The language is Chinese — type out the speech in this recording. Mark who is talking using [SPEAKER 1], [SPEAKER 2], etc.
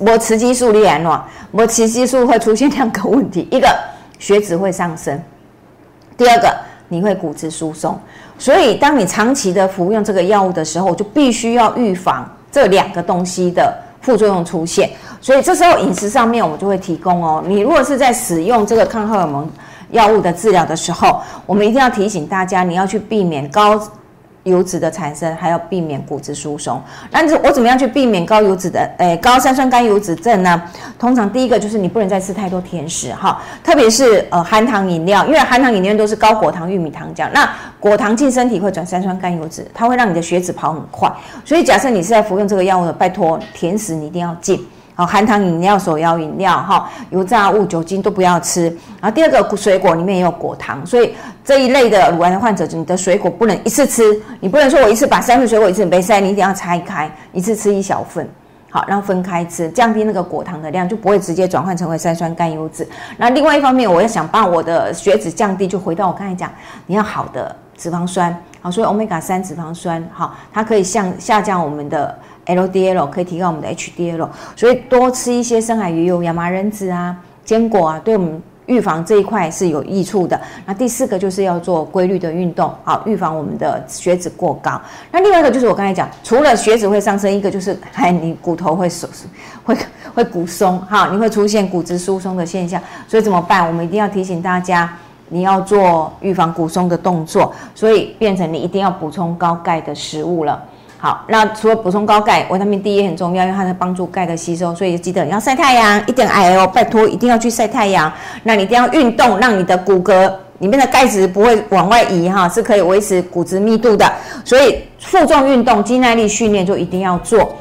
[SPEAKER 1] 我雌激素裂卵，我雌激素会出现两个问题，一个血脂会上升，第二个你会骨质疏松。所以，当你长期的服用这个药物的时候，就必须要预防这两个东西的副作用出现。所以这时候饮食上面我们就会提供哦，你如果是在使用这个抗荷尔蒙药物的治疗的时候，我们一定要提醒大家，你要去避免高。油脂的产生，还要避免骨质疏松。那我怎么样去避免高油脂的，诶，高三酸甘油脂症呢？通常第一个就是你不能再吃太多甜食哈，特别是呃含糖饮料，因为含糖饮料都是高果糖玉米糖浆，那果糖进身体会转三酸甘油脂，它会让你的血脂跑很快。所以假设你是在服用这个药物的，拜托甜食你一定要禁。好，含糖饮料、手摇饮料、哈油炸物、酒精都不要吃。然后第二个，水果里面也有果糖，所以这一类的乳癌患者，你的水果不能一次吃，你不能说我一次把三份水果一次杯塞，你一定要拆开，一次吃一小份，好，然后分开吃，降低那个果糖的量，就不会直接转换成为三酸甘油脂。那另外一方面，我要想把我的血脂降低，就回到我刚才讲，你要好的脂肪酸，好，所以欧米伽三脂肪酸，好，它可以向下降我们的。LDL 可以提高我们的 HDL，所以多吃一些深海鱼油、亚麻仁籽啊、坚果啊，对我们预防这一块是有益处的。那第四个就是要做规律的运动，好预防我们的血脂过高。那另外一个就是我刚才讲，除了血脂会上升，一个就是哎你骨头会松，会会骨松哈，你会出现骨质疏松的现象。所以怎么办？我们一定要提醒大家，你要做预防骨松的动作，所以变成你一定要补充高钙的食物了。好，那除了补充高钙，维他命 D 也很重要，因为它在帮助钙的吸收，所以记得要晒太阳，一点矮哦，拜托一定要去晒太阳。那你一定要运动，让你的骨骼里面的钙质不会往外移哈，是可以维持骨质密度的。所以负重运动、肌耐力训练就一定要做。